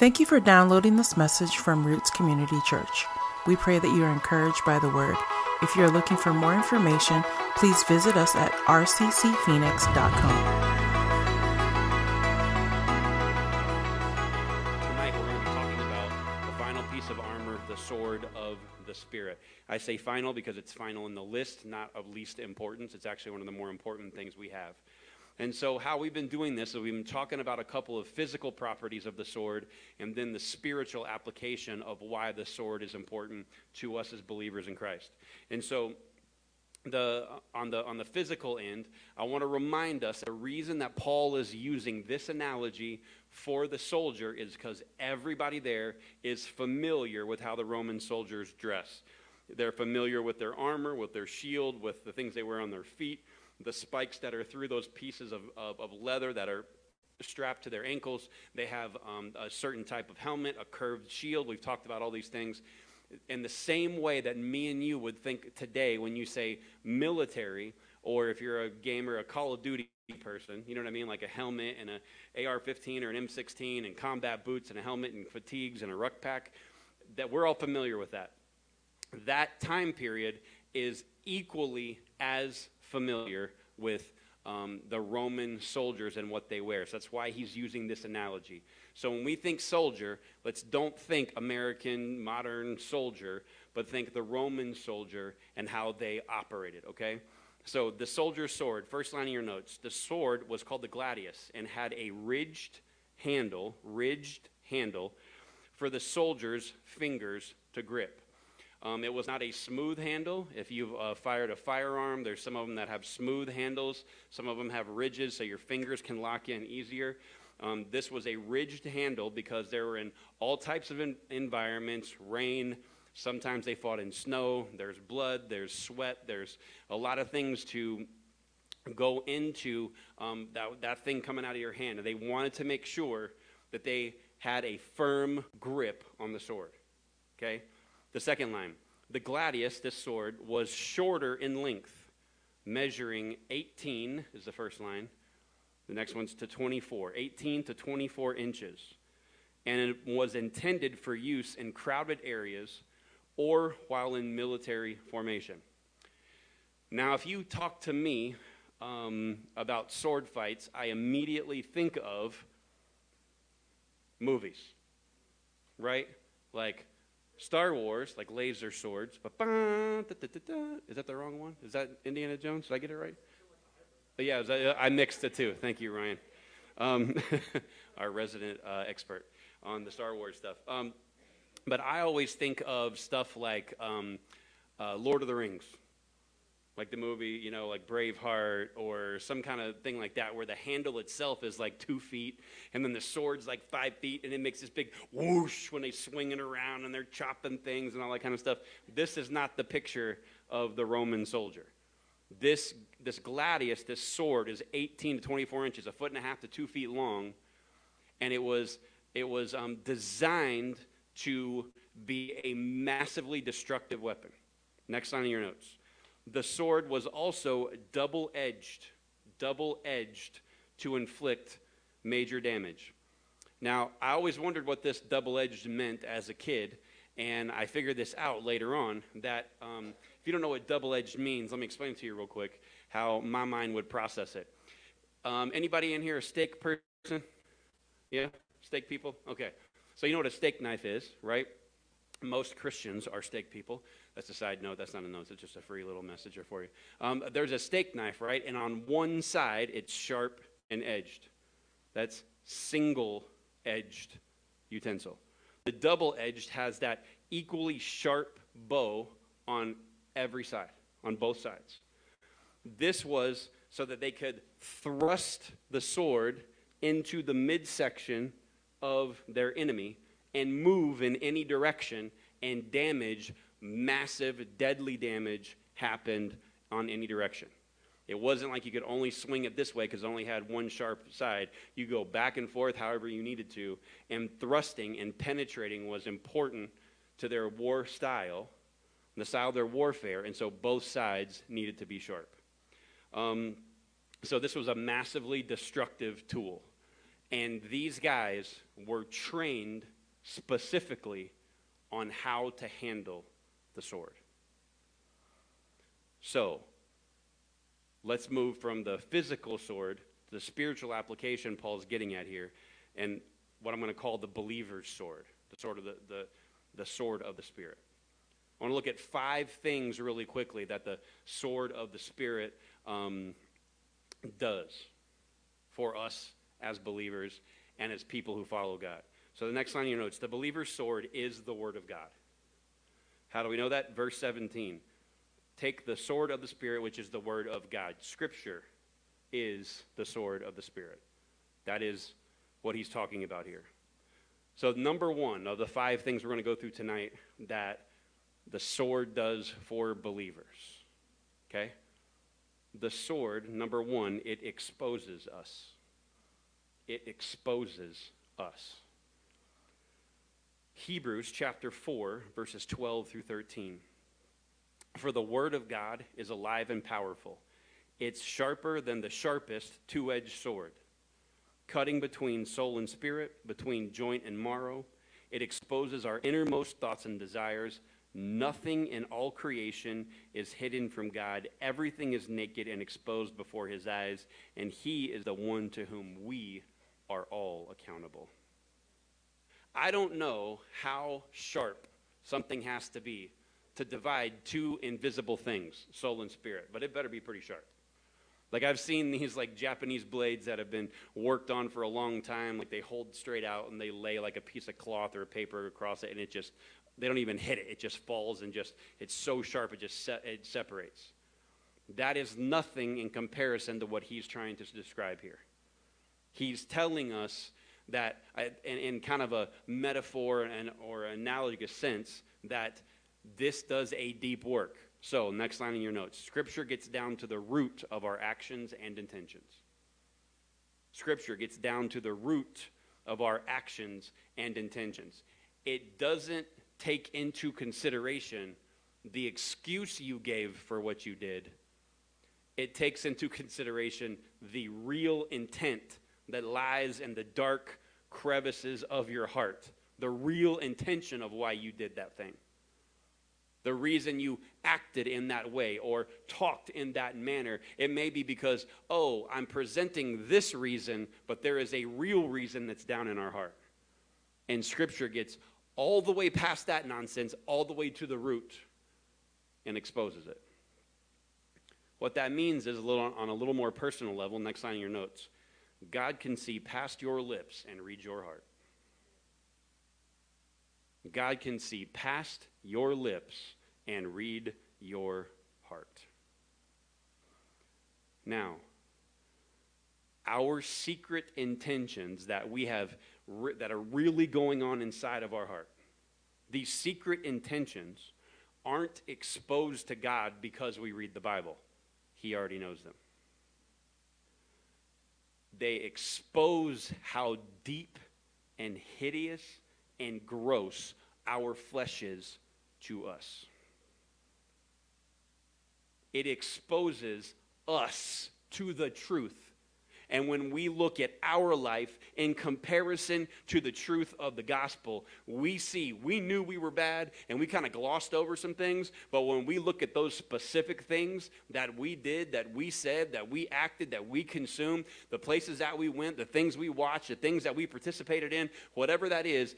Thank you for downloading this message from Roots Community Church. We pray that you are encouraged by the word. If you are looking for more information, please visit us at rccphoenix.com. Tonight we're going to be talking about the final piece of armor, the sword of the Spirit. I say final because it's final in the list, not of least importance. It's actually one of the more important things we have. And so, how we've been doing this is we've been talking about a couple of physical properties of the sword and then the spiritual application of why the sword is important to us as believers in Christ. And so, the, on, the, on the physical end, I want to remind us the reason that Paul is using this analogy for the soldier is because everybody there is familiar with how the Roman soldiers dress. They're familiar with their armor, with their shield, with the things they wear on their feet the spikes that are through those pieces of, of, of leather that are strapped to their ankles. They have um, a certain type of helmet, a curved shield. We've talked about all these things. In the same way that me and you would think today when you say military, or if you're a gamer, a Call of Duty person, you know what I mean? Like a helmet and a AR 15 or an M16 and combat boots and a helmet and fatigues and a ruck pack, that we're all familiar with that. That time period is equally as familiar with um, the Roman soldiers and what they wear. So that's why he's using this analogy. So when we think soldier, let's don't think American modern soldier, but think the Roman soldier and how they operated, okay? So the soldier's sword, first line of your notes, the sword was called the gladius and had a ridged handle, ridged handle for the soldier's fingers to grip. Um, it was not a smooth handle. If you've uh, fired a firearm, there's some of them that have smooth handles. Some of them have ridges so your fingers can lock in easier. Um, this was a ridged handle because they were in all types of in- environments rain. Sometimes they fought in snow. There's blood, there's sweat, there's a lot of things to go into um, that, that thing coming out of your hand. And they wanted to make sure that they had a firm grip on the sword. Okay? The second line the gladius, this sword, was shorter in length, measuring 18 is the first line. The next one's to 24, 18 to 24 inches. And it was intended for use in crowded areas or while in military formation. Now, if you talk to me um, about sword fights, I immediately think of movies, right? Like Star Wars, like laser swords. Is that the wrong one? Is that Indiana Jones? Did I get it right? But yeah, was, I mixed the two. Thank you, Ryan, um, our resident uh, expert on the Star Wars stuff. Um, but I always think of stuff like um, uh, Lord of the Rings like the movie, you know, like Braveheart or some kind of thing like that, where the handle itself is like two feet, and then the sword's like five feet, and it makes this big whoosh when they swing it around and they're chopping things and all that kind of stuff. This is not the picture of the Roman soldier. This, this gladius, this sword, is 18 to 24 inches, a foot and a half to two feet long, and it was, it was um, designed to be a massively destructive weapon. Next line of your notes the sword was also double edged, double edged to inflict major damage. Now, I always wondered what this double edged meant as a kid, and I figured this out later on that um, if you don't know what double edged means, let me explain to you real quick how my mind would process it. Um, anybody in here a steak person? Yeah? Steak people? Okay. So you know what a steak knife is, right? Most Christians are steak people. That's a side note. That's not a note. It's just a free little messenger for you. Um, there's a steak knife, right? And on one side, it's sharp and edged. That's single edged utensil. The double edged has that equally sharp bow on every side, on both sides. This was so that they could thrust the sword into the midsection of their enemy and move in any direction and damage massive, deadly damage happened on any direction. It wasn't like you could only swing it this way because it only had one sharp side. You go back and forth however you needed to, and thrusting and penetrating was important to their war style, the style of their warfare, and so both sides needed to be sharp. Um, so this was a massively destructive tool. And these guys were trained specifically on how to handle the sword. So, let's move from the physical sword to the spiritual application Paul's getting at here, and what I'm going to call the believer's sword, the sword of the, the, the sword of the Spirit. I want to look at five things really quickly that the sword of the Spirit um, does for us as believers and as people who follow God. So the next line you notes the believer's sword is the word of God. How do we know that? Verse 17. Take the sword of the Spirit, which is the word of God. Scripture is the sword of the Spirit. That is what he's talking about here. So, number one of the five things we're going to go through tonight that the sword does for believers. Okay? The sword, number one, it exposes us. It exposes us. Hebrews chapter 4, verses 12 through 13. For the word of God is alive and powerful. It's sharper than the sharpest two edged sword, cutting between soul and spirit, between joint and marrow. It exposes our innermost thoughts and desires. Nothing in all creation is hidden from God. Everything is naked and exposed before his eyes, and he is the one to whom we are all accountable. I don't know how sharp something has to be to divide two invisible things, soul and spirit, but it better be pretty sharp. Like I've seen these like Japanese blades that have been worked on for a long time, like they hold straight out and they lay like a piece of cloth or paper across it and it just they don't even hit it. It just falls and just it's so sharp it just se- it separates. That is nothing in comparison to what he's trying to describe here. He's telling us that, in, in kind of a metaphor and, or analogous sense, that this does a deep work. So, next line in your notes Scripture gets down to the root of our actions and intentions. Scripture gets down to the root of our actions and intentions. It doesn't take into consideration the excuse you gave for what you did, it takes into consideration the real intent that lies in the dark crevices of your heart, the real intention of why you did that thing. The reason you acted in that way or talked in that manner. It may be because, oh, I'm presenting this reason, but there is a real reason that's down in our heart. And Scripture gets all the way past that nonsense, all the way to the root, and exposes it. What that means is a little, on a little more personal level, next line in your notes. God can see past your lips and read your heart. God can see past your lips and read your heart. Now, our secret intentions that we have re- that are really going on inside of our heart. These secret intentions aren't exposed to God because we read the Bible. He already knows them they expose how deep and hideous and gross our flesh is to us. It exposes us to the truth and when we look at our life in comparison to the truth of the gospel, we see we knew we were bad and we kind of glossed over some things. But when we look at those specific things that we did, that we said, that we acted, that we consumed, the places that we went, the things we watched, the things that we participated in, whatever that is,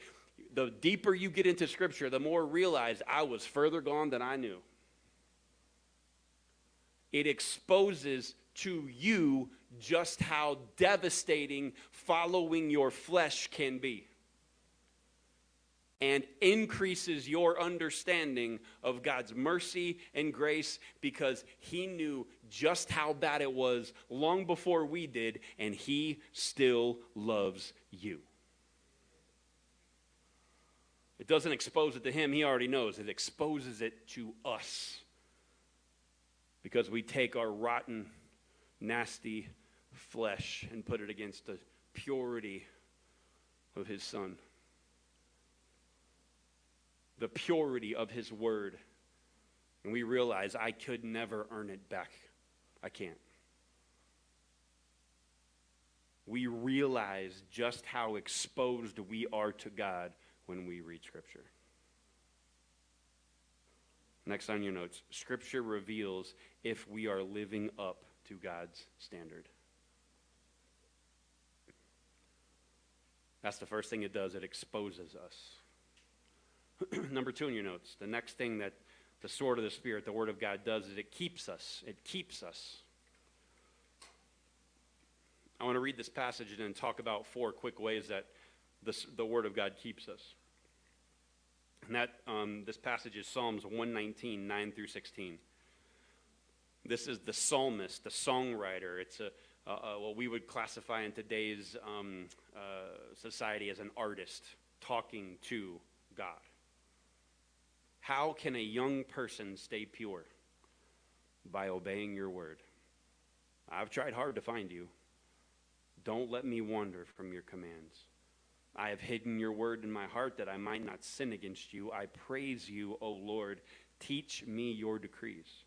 the deeper you get into Scripture, the more realize I was further gone than I knew. It exposes to you just how devastating following your flesh can be and increases your understanding of God's mercy and grace because He knew just how bad it was long before we did, and He still loves you. It doesn't expose it to Him, He already knows. It exposes it to us because we take our rotten, nasty, flesh and put it against the purity of his son. The purity of his word. And we realize I could never earn it back. I can't. we realize just how exposed we are to God when we read Scripture. Next on your notes Scripture reveals if we are living up to God's standard. That's the first thing it does, it exposes us. Number two in your notes, the next thing that the sword of the Spirit, the Word of God, does is it keeps us. It keeps us. I want to read this passage and then talk about four quick ways that this, the Word of God keeps us. And that um, this passage is Psalms 119, 9 through 16. This is the psalmist, the songwriter. It's a, uh, uh, what we would classify in today's um, uh, society as an artist talking to God. How can a young person stay pure? By obeying your word. I've tried hard to find you. Don't let me wander from your commands. I have hidden your word in my heart that I might not sin against you. I praise you, O Lord. Teach me your decrees.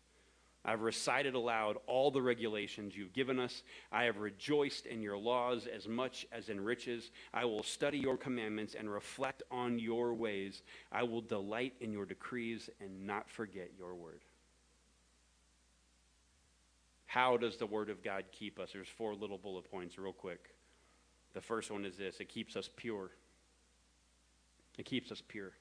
I've recited aloud all the regulations you've given us. I have rejoiced in your laws as much as in riches. I will study your commandments and reflect on your ways. I will delight in your decrees and not forget your word. How does the word of God keep us? There's four little bullet points, real quick. The first one is this it keeps us pure. It keeps us pure.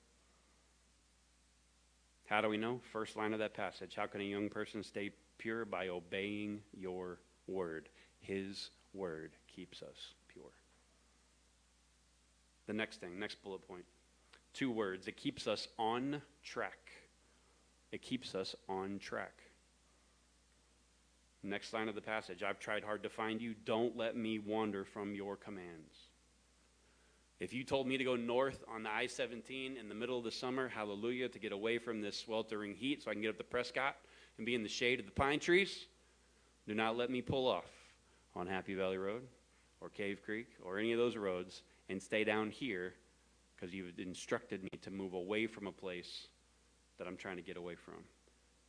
How do we know? First line of that passage. How can a young person stay pure? By obeying your word. His word keeps us pure. The next thing, next bullet point. Two words. It keeps us on track. It keeps us on track. Next line of the passage. I've tried hard to find you. Don't let me wander from your commands. If you told me to go north on the I 17 in the middle of the summer, hallelujah, to get away from this sweltering heat so I can get up to Prescott and be in the shade of the pine trees, do not let me pull off on Happy Valley Road or Cave Creek or any of those roads and stay down here because you've instructed me to move away from a place that I'm trying to get away from.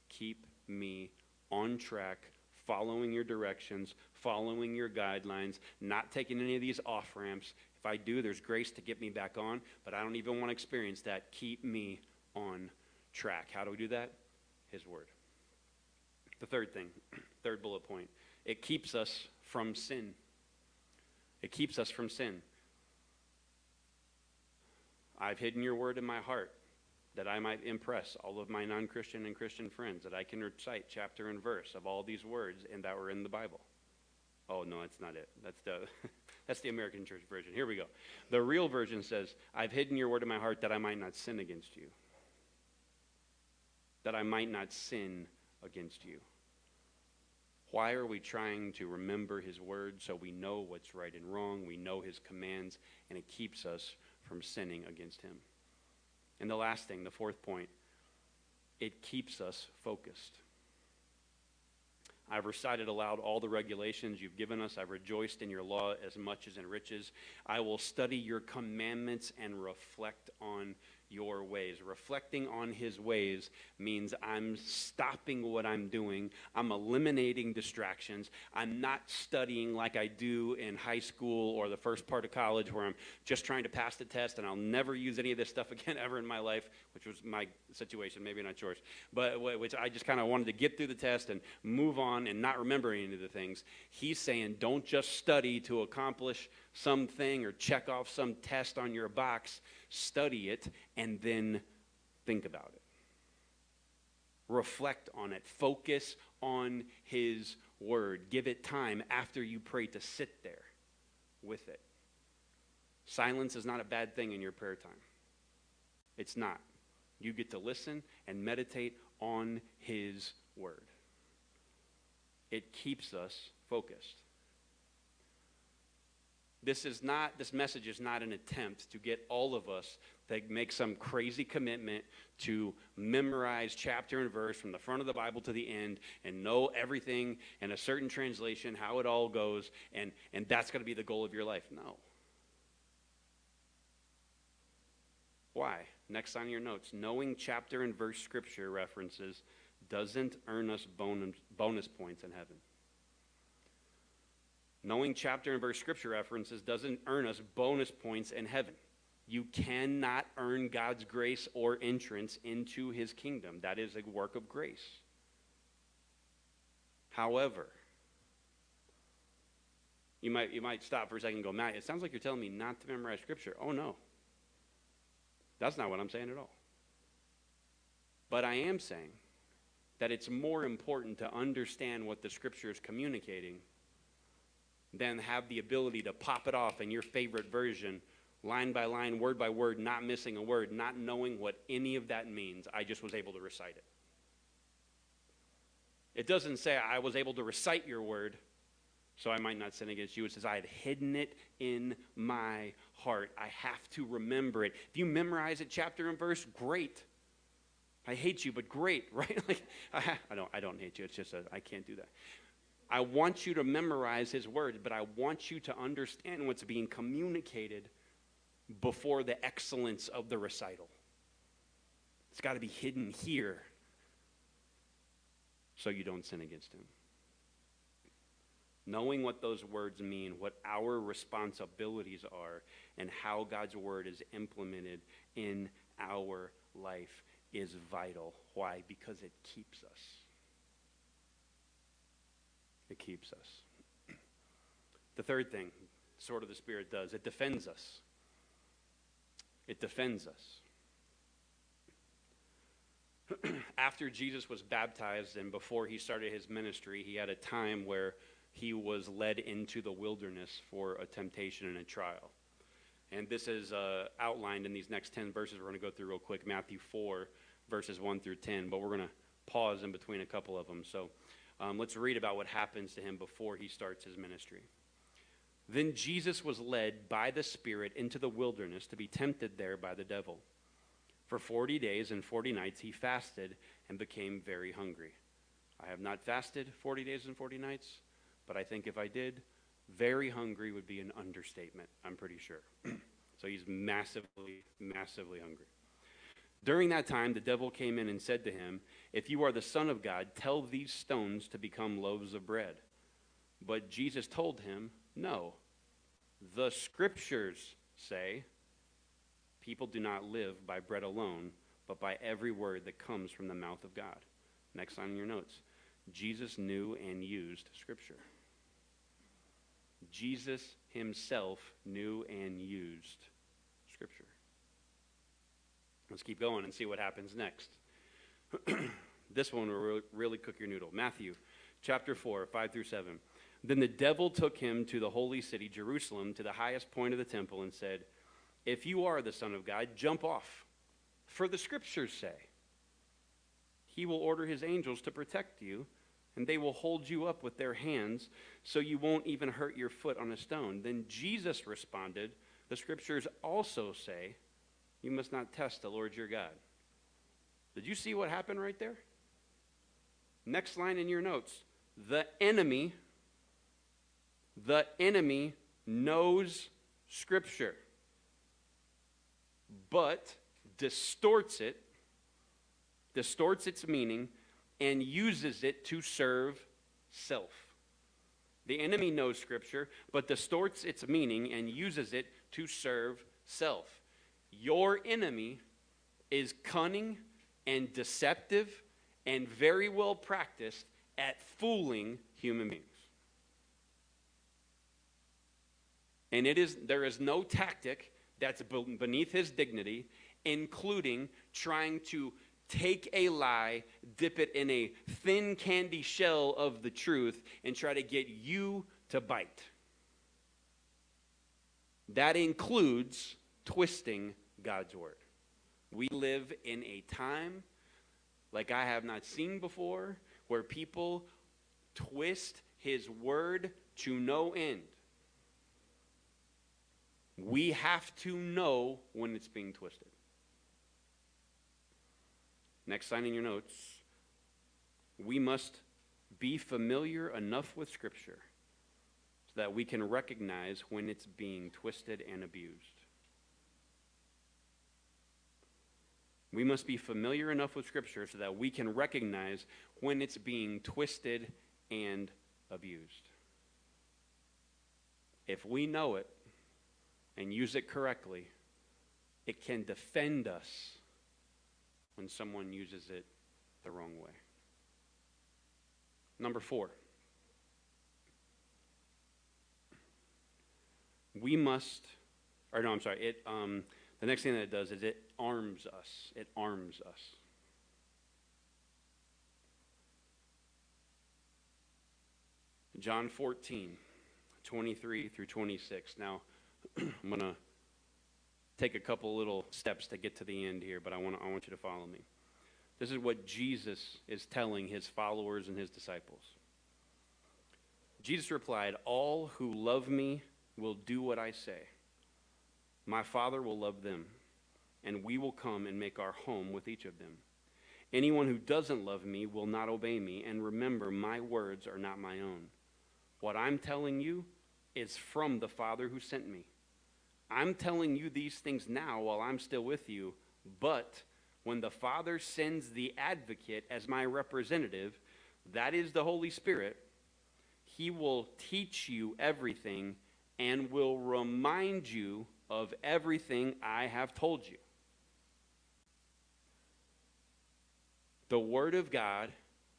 Keep me on track, following your directions, following your guidelines, not taking any of these off ramps, if I do, there's grace to get me back on, but I don't even want to experience that. Keep me on track. How do we do that? His Word. The third thing, third bullet point, it keeps us from sin. It keeps us from sin. I've hidden your word in my heart that I might impress all of my non Christian and Christian friends, that I can recite chapter and verse of all these words and that were in the Bible. Oh, no, that's not it. That's the. That's the American Church version. Here we go. The real version says, I've hidden your word in my heart that I might not sin against you. That I might not sin against you. Why are we trying to remember his word so we know what's right and wrong? We know his commands, and it keeps us from sinning against him. And the last thing, the fourth point, it keeps us focused. I've recited aloud all the regulations you've given us. I've rejoiced in your law as much as in riches. I will study your commandments and reflect on your ways. Reflecting on his ways means I'm stopping what I'm doing, I'm eliminating distractions. I'm not studying like I do in high school or the first part of college where I'm just trying to pass the test and I'll never use any of this stuff again ever in my life, which was my situation, maybe not yours, but which I just kind of wanted to get through the test and move on and not remember any of the things. He's saying, don't just study to accomplish something or check off some test on your box study it, and then think about it. Reflect on it. Focus on His Word. Give it time after you pray to sit there with it. Silence is not a bad thing in your prayer time. It's not. You get to listen and meditate on His Word. It keeps us focused. This is not this message is not an attempt to get all of us to make some crazy commitment to memorize chapter and verse from the front of the Bible to the end and know everything in a certain translation, how it all goes, and, and that's going to be the goal of your life. No. Why? Next on your notes. Knowing chapter and verse scripture references doesn't earn us bonus, bonus points in heaven. Knowing chapter and verse scripture references doesn't earn us bonus points in heaven. You cannot earn God's grace or entrance into his kingdom. That is a work of grace. However, you might, you might stop for a second and go, Matt, it sounds like you're telling me not to memorize scripture. Oh, no. That's not what I'm saying at all. But I am saying that it's more important to understand what the scripture is communicating than have the ability to pop it off in your favorite version, line by line, word by word, not missing a word, not knowing what any of that means. I just was able to recite it. It doesn't say I was able to recite your word, so I might not sin against you. It says I had hidden it in my heart. I have to remember it. If you memorize it chapter and verse, great. I hate you, but great, right? like I, I don't I don't hate you. It's just I can't do that. I want you to memorize his words, but I want you to understand what's being communicated before the excellence of the recital. It's got to be hidden here so you don't sin against him. Knowing what those words mean, what our responsibilities are, and how God's word is implemented in our life is vital. Why? Because it keeps us. It keeps us. The third thing, sword of the Spirit does, it defends us. It defends us. After Jesus was baptized and before he started his ministry, he had a time where he was led into the wilderness for a temptation and a trial. And this is uh, outlined in these next 10 verses we're going to go through real quick Matthew 4, verses 1 through 10, but we're going to pause in between a couple of them. So um, let's read about what happens to him before he starts his ministry. Then Jesus was led by the Spirit into the wilderness to be tempted there by the devil. For 40 days and 40 nights he fasted and became very hungry. I have not fasted 40 days and 40 nights, but I think if I did, very hungry would be an understatement, I'm pretty sure. so he's massively, massively hungry. During that time, the devil came in and said to him, If you are the Son of God, tell these stones to become loaves of bread. But Jesus told him, No. The scriptures say, People do not live by bread alone, but by every word that comes from the mouth of God. Next line in your notes. Jesus knew and used scripture. Jesus himself knew and used scripture. Let's keep going and see what happens next. this one will really cook your noodle. Matthew chapter 4, 5 through 7. Then the devil took him to the holy city, Jerusalem, to the highest point of the temple, and said, If you are the Son of God, jump off. For the scriptures say, He will order His angels to protect you, and they will hold you up with their hands, so you won't even hurt your foot on a stone. Then Jesus responded, The scriptures also say, you must not test the Lord your God. Did you see what happened right there? Next line in your notes. The enemy, the enemy knows Scripture, but distorts it, distorts its meaning, and uses it to serve self. The enemy knows Scripture, but distorts its meaning and uses it to serve self. Your enemy is cunning and deceptive and very well practiced at fooling human beings. And it is there is no tactic that's beneath his dignity, including trying to take a lie, dip it in a thin candy shell of the truth, and try to get you to bite. That includes twisting God's word. We live in a time like I have not seen before where people twist his word to no end. We have to know when it's being twisted. Next sign in your notes. We must be familiar enough with Scripture so that we can recognize when it's being twisted and abused. We must be familiar enough with Scripture so that we can recognize when it's being twisted and abused. if we know it and use it correctly, it can defend us when someone uses it the wrong way. Number four, we must, or no, I'm sorry, it, um, the next thing that it does is it arms us. It arms us. John 14, 23 through 26. Now, I'm going to take a couple little steps to get to the end here, but I want, I want you to follow me. This is what Jesus is telling his followers and his disciples. Jesus replied, All who love me will do what I say. My Father will love them, and we will come and make our home with each of them. Anyone who doesn't love me will not obey me, and remember, my words are not my own. What I'm telling you is from the Father who sent me. I'm telling you these things now while I'm still with you, but when the Father sends the advocate as my representative, that is the Holy Spirit, he will teach you everything and will remind you of everything I have told you. The Word of God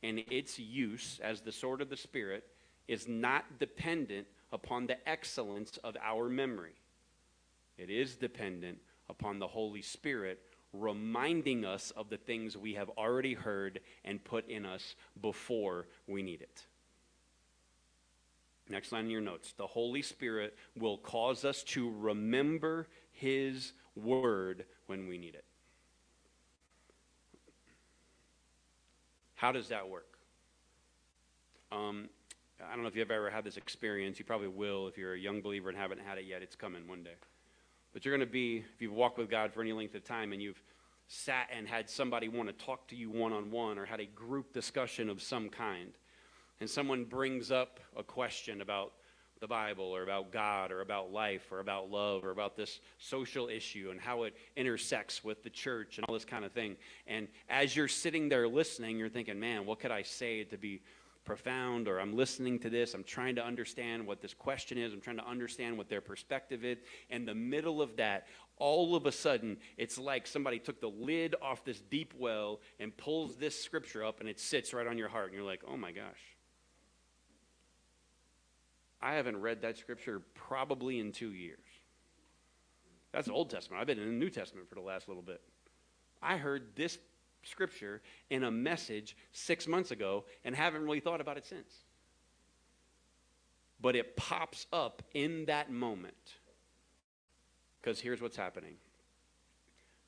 and its use as the sword of the Spirit is not dependent upon the excellence of our memory. It is dependent upon the Holy Spirit reminding us of the things we have already heard and put in us before we need it. Next line in your notes. The Holy Spirit will cause us to remember His word when we need it. How does that work? Um, I don't know if you've ever had this experience. You probably will if you're a young believer and haven't had it yet. It's coming one day. But you're going to be, if you've walked with God for any length of time and you've sat and had somebody want to talk to you one on one or had a group discussion of some kind, and someone brings up a question about the Bible or about God or about life or about love or about this social issue and how it intersects with the church and all this kind of thing. And as you're sitting there listening, you're thinking, man, what could I say to be profound or I'm listening to this, I'm trying to understand what this question is, I'm trying to understand what their perspective is. And the middle of that, all of a sudden, it's like somebody took the lid off this deep well and pulls this scripture up and it sits right on your heart. And you're like, oh my gosh. I haven't read that scripture probably in two years. That's the Old Testament. I've been in the New Testament for the last little bit. I heard this scripture in a message six months ago and haven't really thought about it since. But it pops up in that moment. Because here's what's happening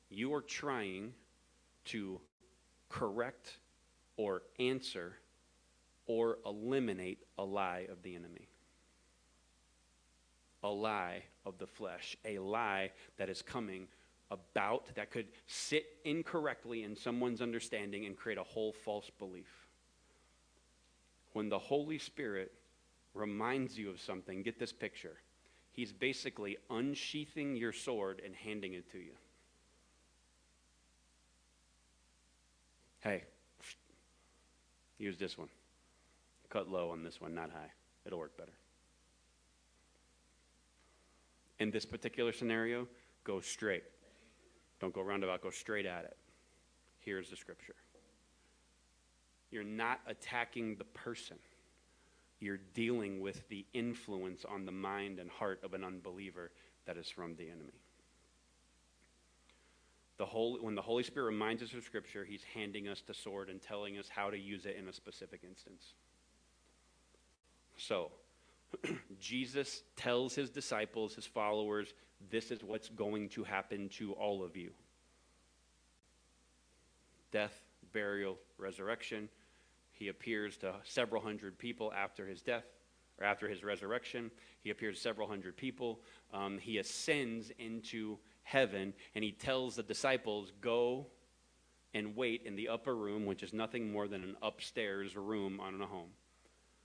you are trying to correct or answer or eliminate a lie of the enemy. A lie of the flesh, a lie that is coming about that could sit incorrectly in someone's understanding and create a whole false belief. When the Holy Spirit reminds you of something, get this picture. He's basically unsheathing your sword and handing it to you. Hey, use this one. Cut low on this one, not high. It'll work better. In this particular scenario, go straight. Don't go roundabout, go straight at it. Here's the scripture. You're not attacking the person. You're dealing with the influence on the mind and heart of an unbeliever that is from the enemy. The Holy, when the Holy Spirit reminds us of Scripture, He's handing us the sword and telling us how to use it in a specific instance. So, Jesus tells His disciples, His followers, this is what's going to happen to all of you death, burial, resurrection. He appears to several hundred people after his death or after his resurrection. He appears to several hundred people. Um, he ascends into heaven and he tells the disciples, Go and wait in the upper room, which is nothing more than an upstairs room on a home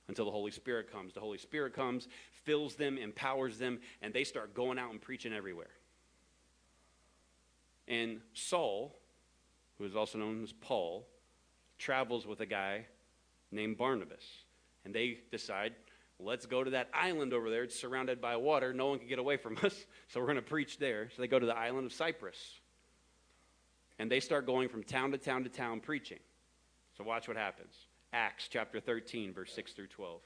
until the Holy Spirit comes. The Holy Spirit comes, fills them, empowers them, and they start going out and preaching everywhere. And Saul, who is also known as Paul, travels with a guy named Barnabas. And they decide, let's go to that island over there. It's surrounded by water. No one can get away from us. So we're going to preach there. So they go to the island of Cyprus. And they start going from town to town to town preaching. So watch what happens. Acts chapter 13, verse 6 through 12.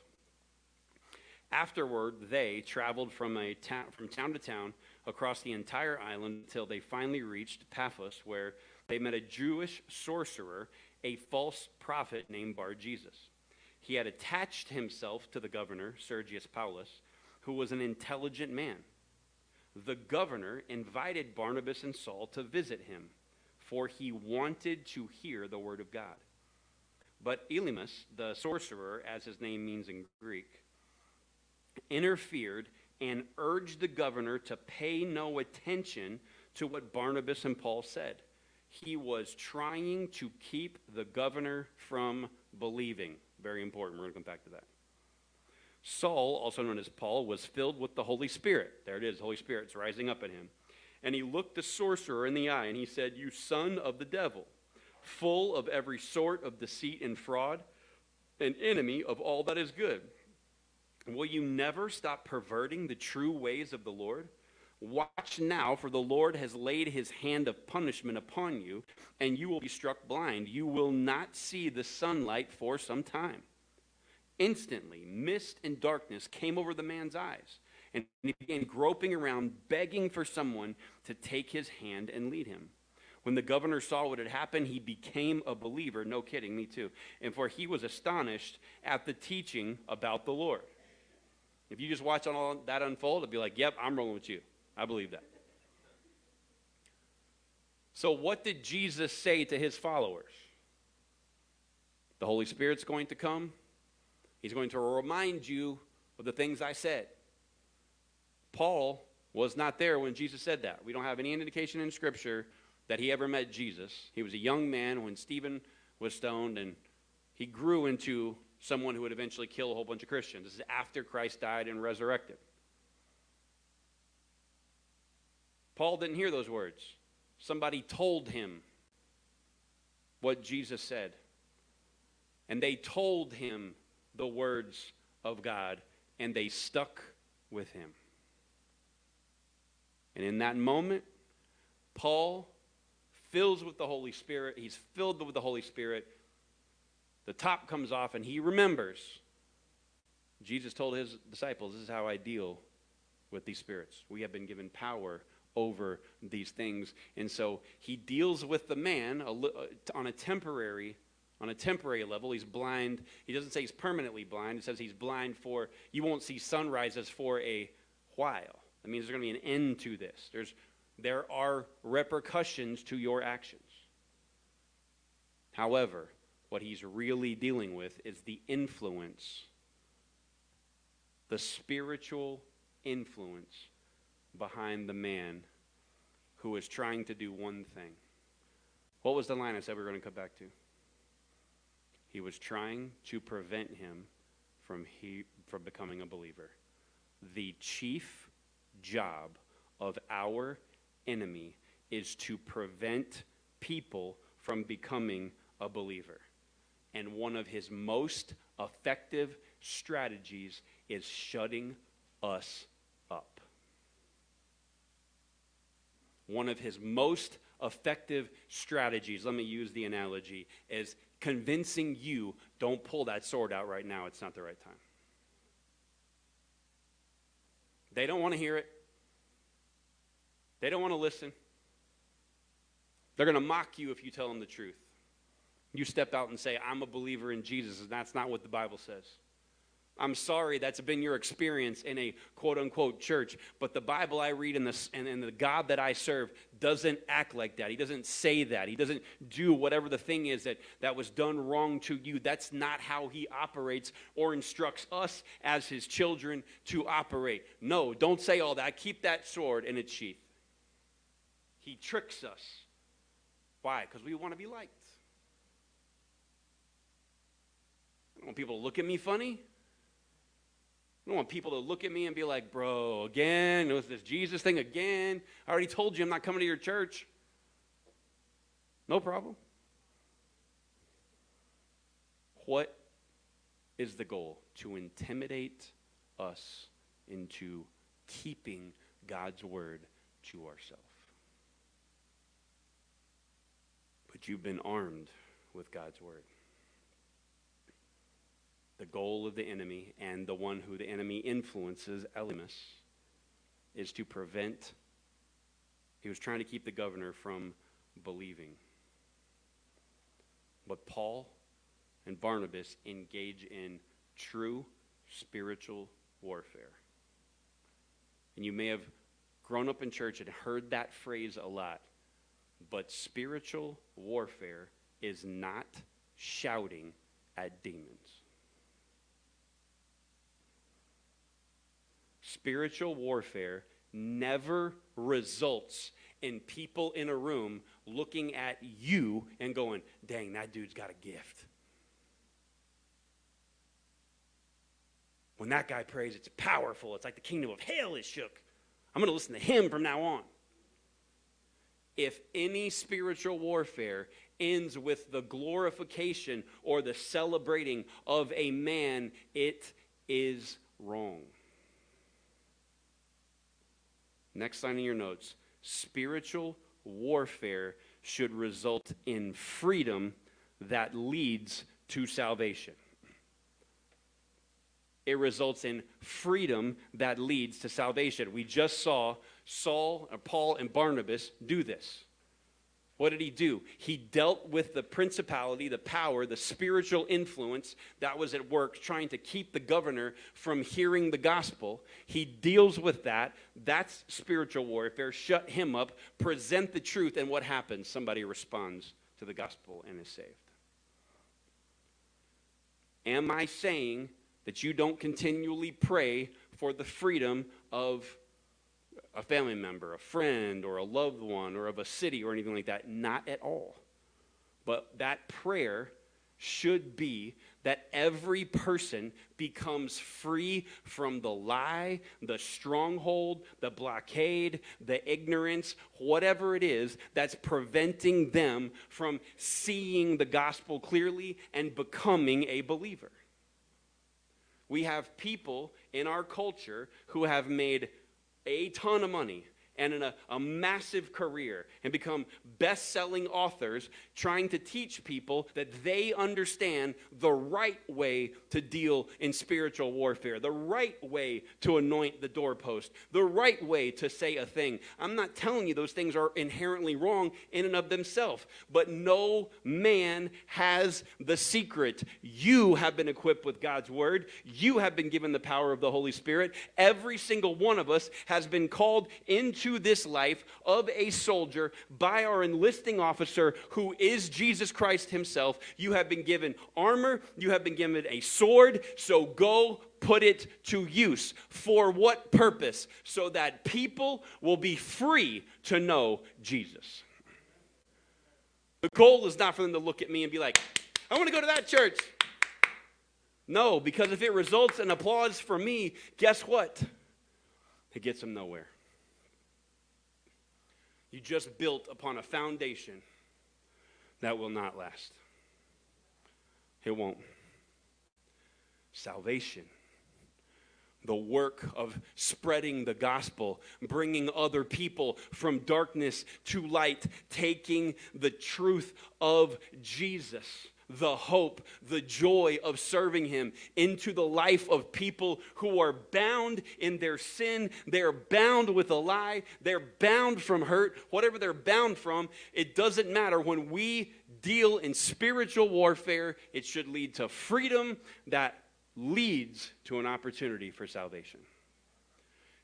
Afterward, they traveled from, a ta- from town to town across the entire island until they finally reached Paphos, where they met a Jewish sorcerer, a false prophet named Bar Jesus. He had attached himself to the governor, Sergius Paulus, who was an intelligent man. The governor invited Barnabas and Saul to visit him, for he wanted to hear the word of God. But Elymas, the sorcerer, as his name means in Greek, interfered and urged the governor to pay no attention to what Barnabas and Paul said. He was trying to keep the governor from believing. Very important. We're going to come back to that. Saul, also known as Paul, was filled with the Holy Spirit. There it is, the Holy Spirit's rising up in him. And he looked the sorcerer in the eye and he said, You son of the devil, full of every sort of deceit and fraud, an enemy of all that is good. Will you never stop perverting the true ways of the Lord? Watch now, for the Lord has laid his hand of punishment upon you, and you will be struck blind. You will not see the sunlight for some time. Instantly, mist and darkness came over the man's eyes, and he began groping around, begging for someone to take his hand and lead him. When the governor saw what had happened, he became a believer. No kidding, me too. And for he was astonished at the teaching about the Lord. If you just watch all that unfold, it'd be like, yep, I'm rolling with you. I believe that. So, what did Jesus say to his followers? The Holy Spirit's going to come. He's going to remind you of the things I said. Paul was not there when Jesus said that. We don't have any indication in Scripture that he ever met Jesus. He was a young man when Stephen was stoned, and he grew into someone who would eventually kill a whole bunch of Christians. This is after Christ died and resurrected. Paul didn't hear those words. Somebody told him what Jesus said. And they told him the words of God, and they stuck with him. And in that moment, Paul fills with the Holy Spirit. He's filled with the Holy Spirit. The top comes off, and he remembers. Jesus told his disciples, This is how I deal with these spirits. We have been given power over these things. And so he deals with the man uh, on a temporary on a temporary level. He's blind. He doesn't say he's permanently blind. He says he's blind for you won't see sunrises for a while. That means there's going to be an end to this. There's there are repercussions to your actions. However, what he's really dealing with is the influence, the spiritual influence behind the man who is trying to do one thing. What was the line I said we were going to come back to? He was trying to prevent him from, he, from becoming a believer. The chief job of our enemy is to prevent people from becoming a believer. And one of his most effective strategies is shutting us up one of his most effective strategies, let me use the analogy, is convincing you don't pull that sword out right now. It's not the right time. They don't want to hear it, they don't want to listen. They're going to mock you if you tell them the truth. You step out and say, I'm a believer in Jesus, and that's not what the Bible says. I'm sorry that's been your experience in a quote unquote church, but the Bible I read and the, and, and the God that I serve doesn't act like that. He doesn't say that. He doesn't do whatever the thing is that, that was done wrong to you. That's not how He operates or instructs us as His children to operate. No, don't say all that. Keep that sword in its sheath. He tricks us. Why? Because we want to be liked. I don't want people to look at me funny. I don't want people to look at me and be like, bro, again, it was this Jesus thing again. I already told you I'm not coming to your church. No problem. What is the goal? To intimidate us into keeping God's word to ourselves. You've been armed with God's word. The goal of the enemy and the one who the enemy influences, Elymas, is to prevent, he was trying to keep the governor from believing. But Paul and Barnabas engage in true spiritual warfare. And you may have grown up in church and heard that phrase a lot. But spiritual warfare is not shouting at demons. Spiritual warfare never results in people in a room looking at you and going, dang, that dude's got a gift. When that guy prays, it's powerful. It's like the kingdom of hell is shook. I'm going to listen to him from now on. If any spiritual warfare ends with the glorification or the celebrating of a man, it is wrong. Next line in your notes spiritual warfare should result in freedom that leads to salvation it results in freedom that leads to salvation. We just saw Saul, or Paul, and Barnabas do this. What did he do? He dealt with the principality, the power, the spiritual influence that was at work trying to keep the governor from hearing the gospel. He deals with that. That's spiritual warfare. Shut him up, present the truth, and what happens? Somebody responds to the gospel and is saved. Am I saying that you don't continually pray for the freedom of a family member, a friend, or a loved one, or of a city, or anything like that. Not at all. But that prayer should be that every person becomes free from the lie, the stronghold, the blockade, the ignorance, whatever it is that's preventing them from seeing the gospel clearly and becoming a believer. We have people in our culture who have made a ton of money and in a, a massive career and become best selling authors trying to teach people that they understand the right way to deal in spiritual warfare, the right way to anoint the doorpost, the right way to say a thing. I'm not telling you those things are inherently wrong in and of themselves, but no man has the secret. You have been equipped with God's word, you have been given the power of the Holy Spirit. Every single one of us has been called into this life of a soldier by our enlisting officer who is Jesus Christ himself. You have been given armor, you have been given a sword, so go put it to use. For what purpose? So that people will be free to know Jesus. The goal is not for them to look at me and be like, I want to go to that church. No, because if it results in applause for me, guess what? It gets them nowhere. You just built upon a foundation that will not last. It won't. Salvation, the work of spreading the gospel, bringing other people from darkness to light, taking the truth of Jesus the hope, the joy of serving Him into the life of people who are bound in their sin. They're bound with a lie. They're bound from hurt. Whatever they're bound from, it doesn't matter. When we deal in spiritual warfare, it should lead to freedom that leads to an opportunity for salvation.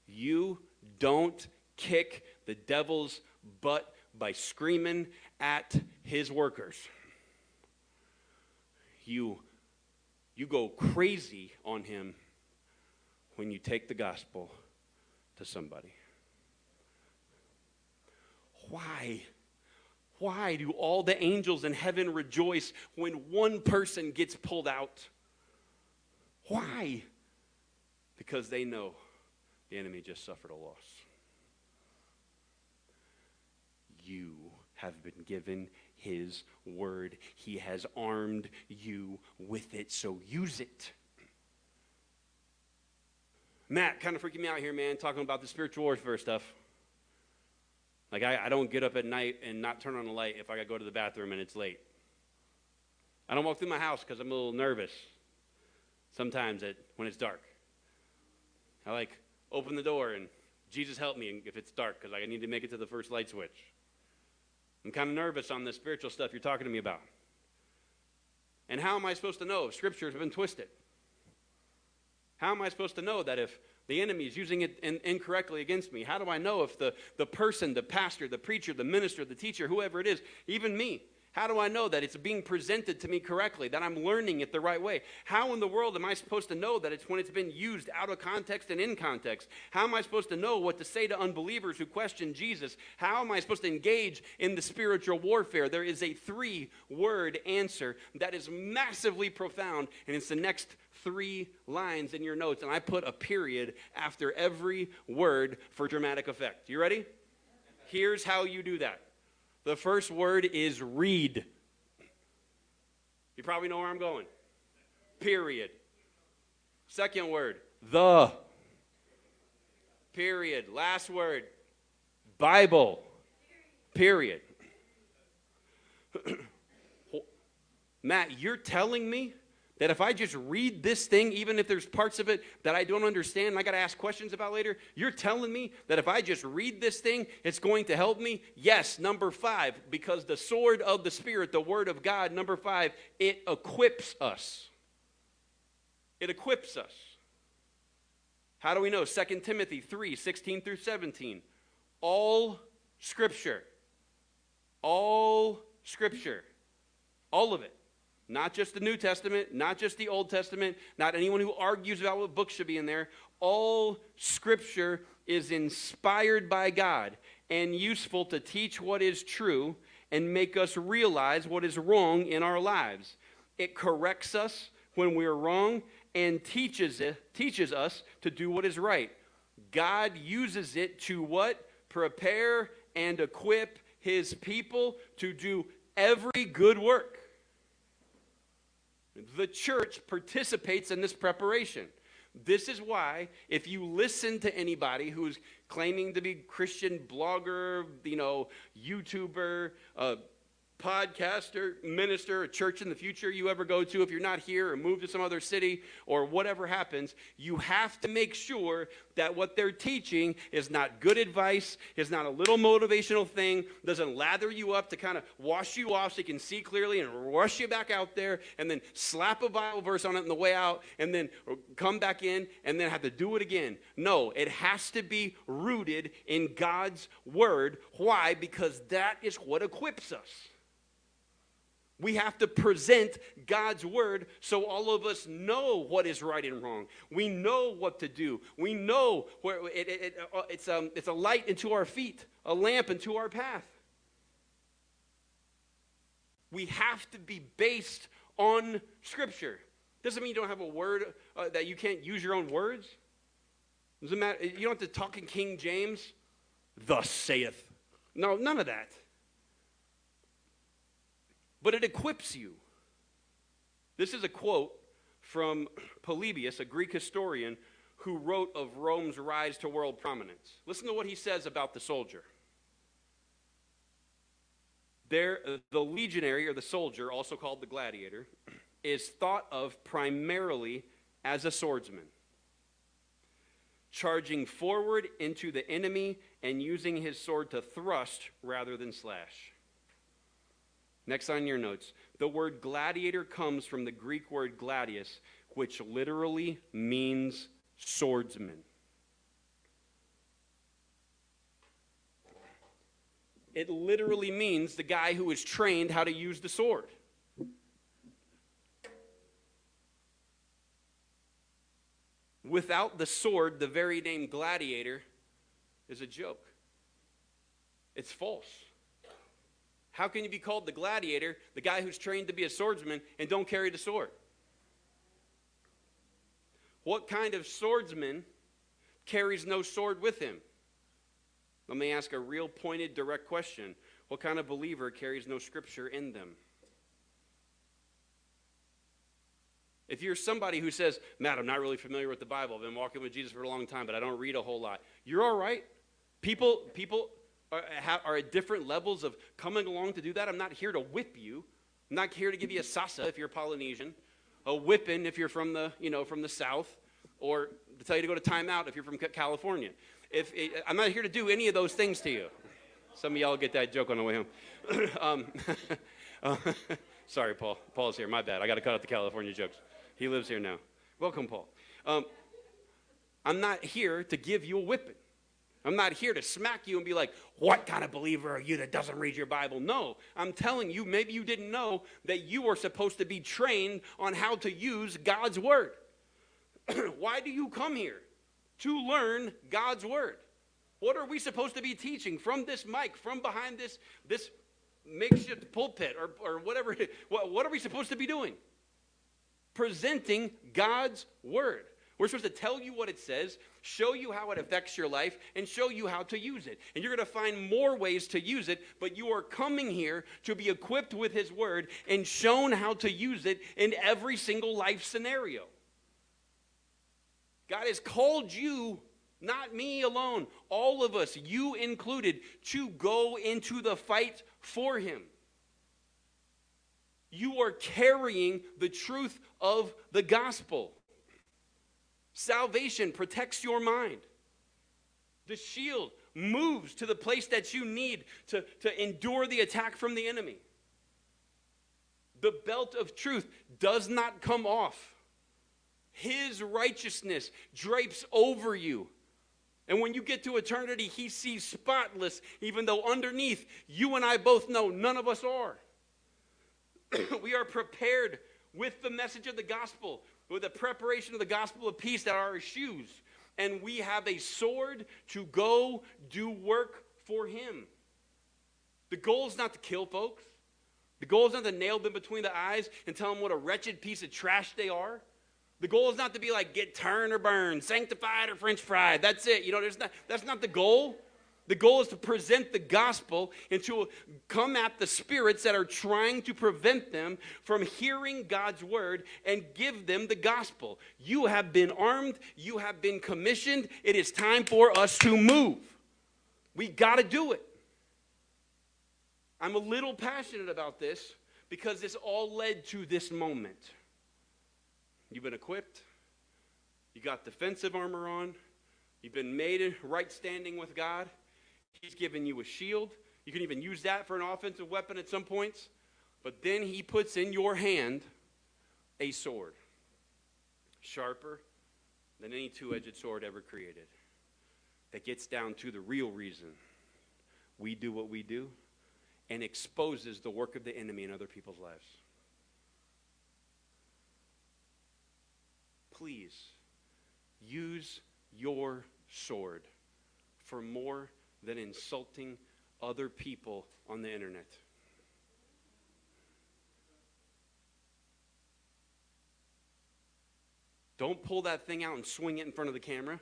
You don't kick the devil's butt by screaming at his workers you, you go crazy on him when you take the gospel to somebody. Why? Why do all the angels in heaven rejoice when one person gets pulled out? Why? Because they know the enemy just suffered a loss. You have been given his word. He has armed you with it, so use it. Matt, kind of freaking me out here, man, talking about the spiritual warfare stuff. Like, I, I don't get up at night and not turn on the light if I go to the bathroom and it's late. I don't walk through my house because I'm a little nervous sometimes at, when it's dark. I like open the door and Jesus help me if it's dark because I need to make it to the first light switch. I'm kind of nervous on the spiritual stuff you're talking to me about. And how am I supposed to know if Scripture has been twisted? How am I supposed to know that if the enemy is using it in, incorrectly against me? How do I know if the, the person, the pastor, the preacher, the minister, the teacher, whoever it is, even me, how do I know that it's being presented to me correctly, that I'm learning it the right way? How in the world am I supposed to know that it's when it's been used out of context and in context? How am I supposed to know what to say to unbelievers who question Jesus? How am I supposed to engage in the spiritual warfare? There is a three word answer that is massively profound, and it's the next three lines in your notes, and I put a period after every word for dramatic effect. You ready? Here's how you do that. The first word is read. You probably know where I'm going. Period. Second word, the. Period. Last word, Bible. Period. Matt, you're telling me that if I just read this thing, even if there's parts of it that I don't understand and I got to ask questions about later, you're telling me that if I just read this thing, it's going to help me? Yes, number five, because the sword of the Spirit, the Word of God, number five, it equips us. It equips us. How do we know? 2 Timothy 3 16 through 17. All Scripture, all Scripture, all of it not just the New Testament, not just the Old Testament, not anyone who argues about what books should be in there. All Scripture is inspired by God and useful to teach what is true and make us realize what is wrong in our lives. It corrects us when we're wrong and teaches, it, teaches us to do what is right. God uses it to what? Prepare and equip his people to do every good work. The church participates in this preparation. This is why, if you listen to anybody who's claiming to be Christian blogger, you know, YouTuber, uh, podcaster, minister, a church in the future you ever go to, if you're not here or move to some other city or whatever happens, you have to make sure that what they're teaching is not good advice, is not a little motivational thing, doesn't lather you up to kind of wash you off so you can see clearly and rush you back out there and then slap a Bible verse on it on the way out and then come back in and then have to do it again. No, it has to be rooted in God's word. Why? Because that is what equips us. We have to present God's word so all of us know what is right and wrong. We know what to do. We know where it, it, it, uh, it's, um, it's a light into our feet, a lamp into our path. We have to be based on Scripture. Doesn't mean you don't have a word uh, that you can't use your own words. Doesn't matter. You don't have to talk in King James. Thus saith. No, none of that but it equips you. This is a quote from Polybius, a Greek historian who wrote of Rome's rise to world prominence. Listen to what he says about the soldier. There, uh, the legionary or the soldier, also called the gladiator, is thought of primarily as a swordsman, charging forward into the enemy and using his sword to thrust rather than slash. Next on your notes, the word gladiator comes from the Greek word gladius, which literally means swordsman. It literally means the guy who is trained how to use the sword. Without the sword, the very name gladiator is a joke. It's false. How can you be called the gladiator, the guy who's trained to be a swordsman, and don't carry the sword? What kind of swordsman carries no sword with him? Let me ask a real pointed, direct question. What kind of believer carries no scripture in them? If you're somebody who says, Matt, I'm not really familiar with the Bible, I've been walking with Jesus for a long time, but I don't read a whole lot, you're all right. People, people are, are at different levels of coming along to do that. I'm not here to whip you. I'm not here to give you a sasa if you're Polynesian, a whipping if you're from the, you know, from the South, or to tell you to go to timeout if you're from California. If, I'm not here to do any of those things to you. Some of y'all get that joke on the way home. um, uh, sorry, Paul. Paul's here. My bad. I got to cut out the California jokes. He lives here now. Welcome, Paul. Um, I'm not here to give you a whipping. I'm not here to smack you and be like, what kind of believer are you that doesn't read your Bible? No, I'm telling you, maybe you didn't know that you are supposed to be trained on how to use God's Word. Why do you come here? To learn God's Word. What are we supposed to be teaching from this mic, from behind this, this makeshift pulpit, or, or whatever? What, what are we supposed to be doing? Presenting God's Word. We're supposed to tell you what it says, show you how it affects your life, and show you how to use it. And you're going to find more ways to use it, but you are coming here to be equipped with His Word and shown how to use it in every single life scenario. God has called you, not me alone, all of us, you included, to go into the fight for Him. You are carrying the truth of the gospel. Salvation protects your mind. The shield moves to the place that you need to, to endure the attack from the enemy. The belt of truth does not come off. His righteousness drapes over you. And when you get to eternity, he sees spotless, even though underneath, you and I both know none of us are. we are prepared with the message of the gospel with the preparation of the gospel of peace that are our shoes. And we have a sword to go do work for him. The goal is not to kill folks. The goal is not to nail them between the eyes and tell them what a wretched piece of trash they are. The goal is not to be like get turned or burned, sanctified or french fried. That's it. You know, there's not, that's not the goal. The goal is to present the gospel and to come at the spirits that are trying to prevent them from hearing God's word and give them the gospel. You have been armed, you have been commissioned. It is time for us to move. We got to do it. I'm a little passionate about this because this all led to this moment. You've been equipped, you got defensive armor on, you've been made in right standing with God. He's given you a shield. You can even use that for an offensive weapon at some points. But then he puts in your hand a sword, sharper than any two edged sword ever created, that gets down to the real reason we do what we do and exposes the work of the enemy in other people's lives. Please use your sword for more than insulting other people on the internet. Don't pull that thing out and swing it in front of the camera.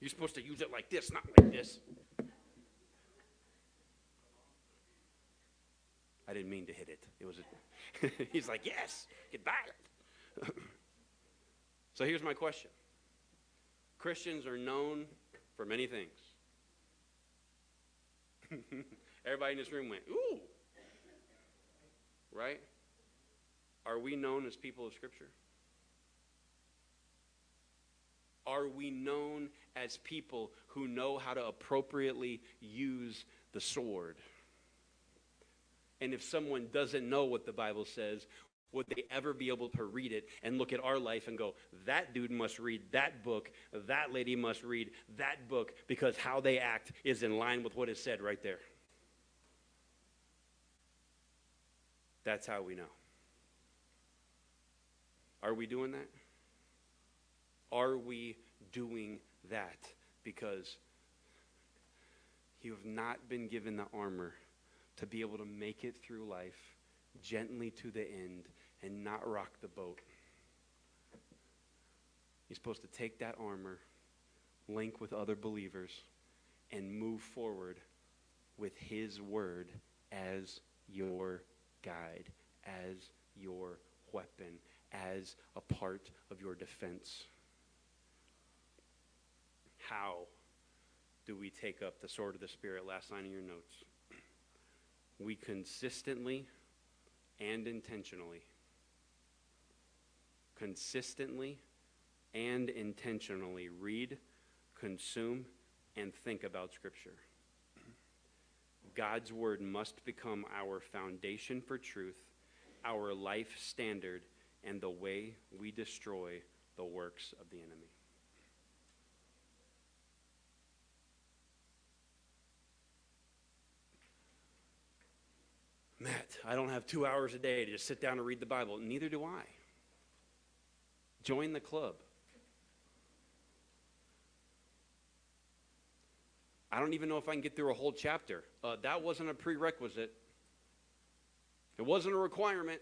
You're supposed to use it like this, not like this. I didn't mean to hit it. It was a He's like, "Yes, get back." so here's my question. Christians are known for many things. Everybody in this room went, ooh. Right? Are we known as people of Scripture? Are we known as people who know how to appropriately use the sword? And if someone doesn't know what the Bible says, would they ever be able to read it and look at our life and go, that dude must read that book, that lady must read that book, because how they act is in line with what is said right there? That's how we know. Are we doing that? Are we doing that? Because you have not been given the armor to be able to make it through life gently to the end and not rock the boat. You're supposed to take that armor, link with other believers, and move forward with His word as your guide, as your weapon, as a part of your defense. How do we take up the sword of the Spirit? Last line of your notes. We consistently and intentionally, consistently and intentionally read, consume, and think about Scripture. God's Word must become our foundation for truth, our life standard, and the way we destroy the works of the enemy. Matt, I don't have two hours a day to just sit down and read the Bible. Neither do I. Join the club. I don't even know if I can get through a whole chapter. Uh, that wasn't a prerequisite, it wasn't a requirement.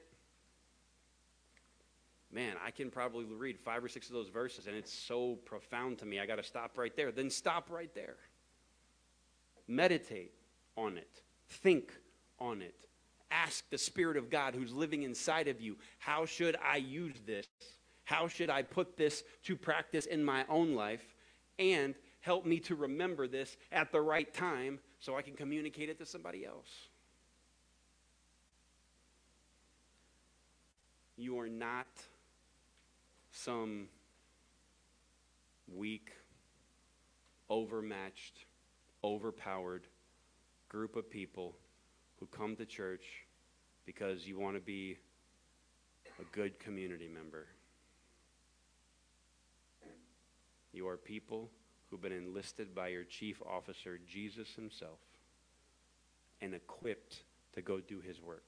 Man, I can probably read five or six of those verses, and it's so profound to me. I got to stop right there. Then stop right there. Meditate on it, think on it. Ask the Spirit of God who's living inside of you, how should I use this? How should I put this to practice in my own life? And help me to remember this at the right time so I can communicate it to somebody else. You are not some weak, overmatched, overpowered group of people who come to church because you want to be a good community member. You are people who've been enlisted by your chief officer, Jesus himself, and equipped to go do his work.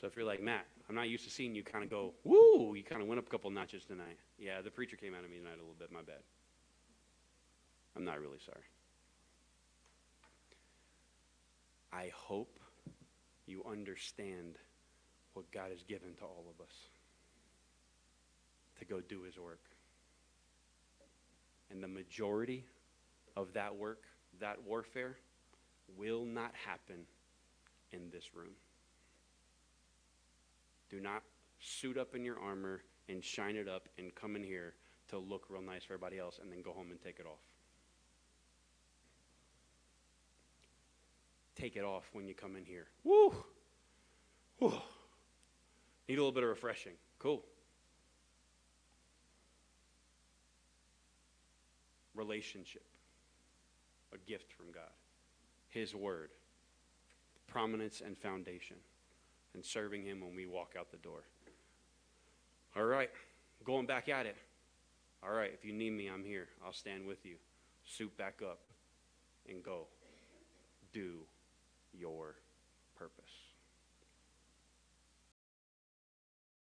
so if you're like, Matt, I'm not used to seeing you kind of go, woo, you kind of went up a couple notches tonight. Yeah, the preacher came out of me tonight a little bit, my bad. I'm not really sorry. I hope you understand what God has given to all of us to go do his work. And the majority of that work, that warfare, will not happen in this room. Do not suit up in your armor and shine it up and come in here to look real nice for everybody else and then go home and take it off. Take it off when you come in here. Woo! Woo! Need a little bit of refreshing. Cool. relationship, a gift from God, His Word, prominence and foundation, and serving Him when we walk out the door. All right, going back at it. All right, if you need me, I'm here. I'll stand with you. Suit back up and go. Do your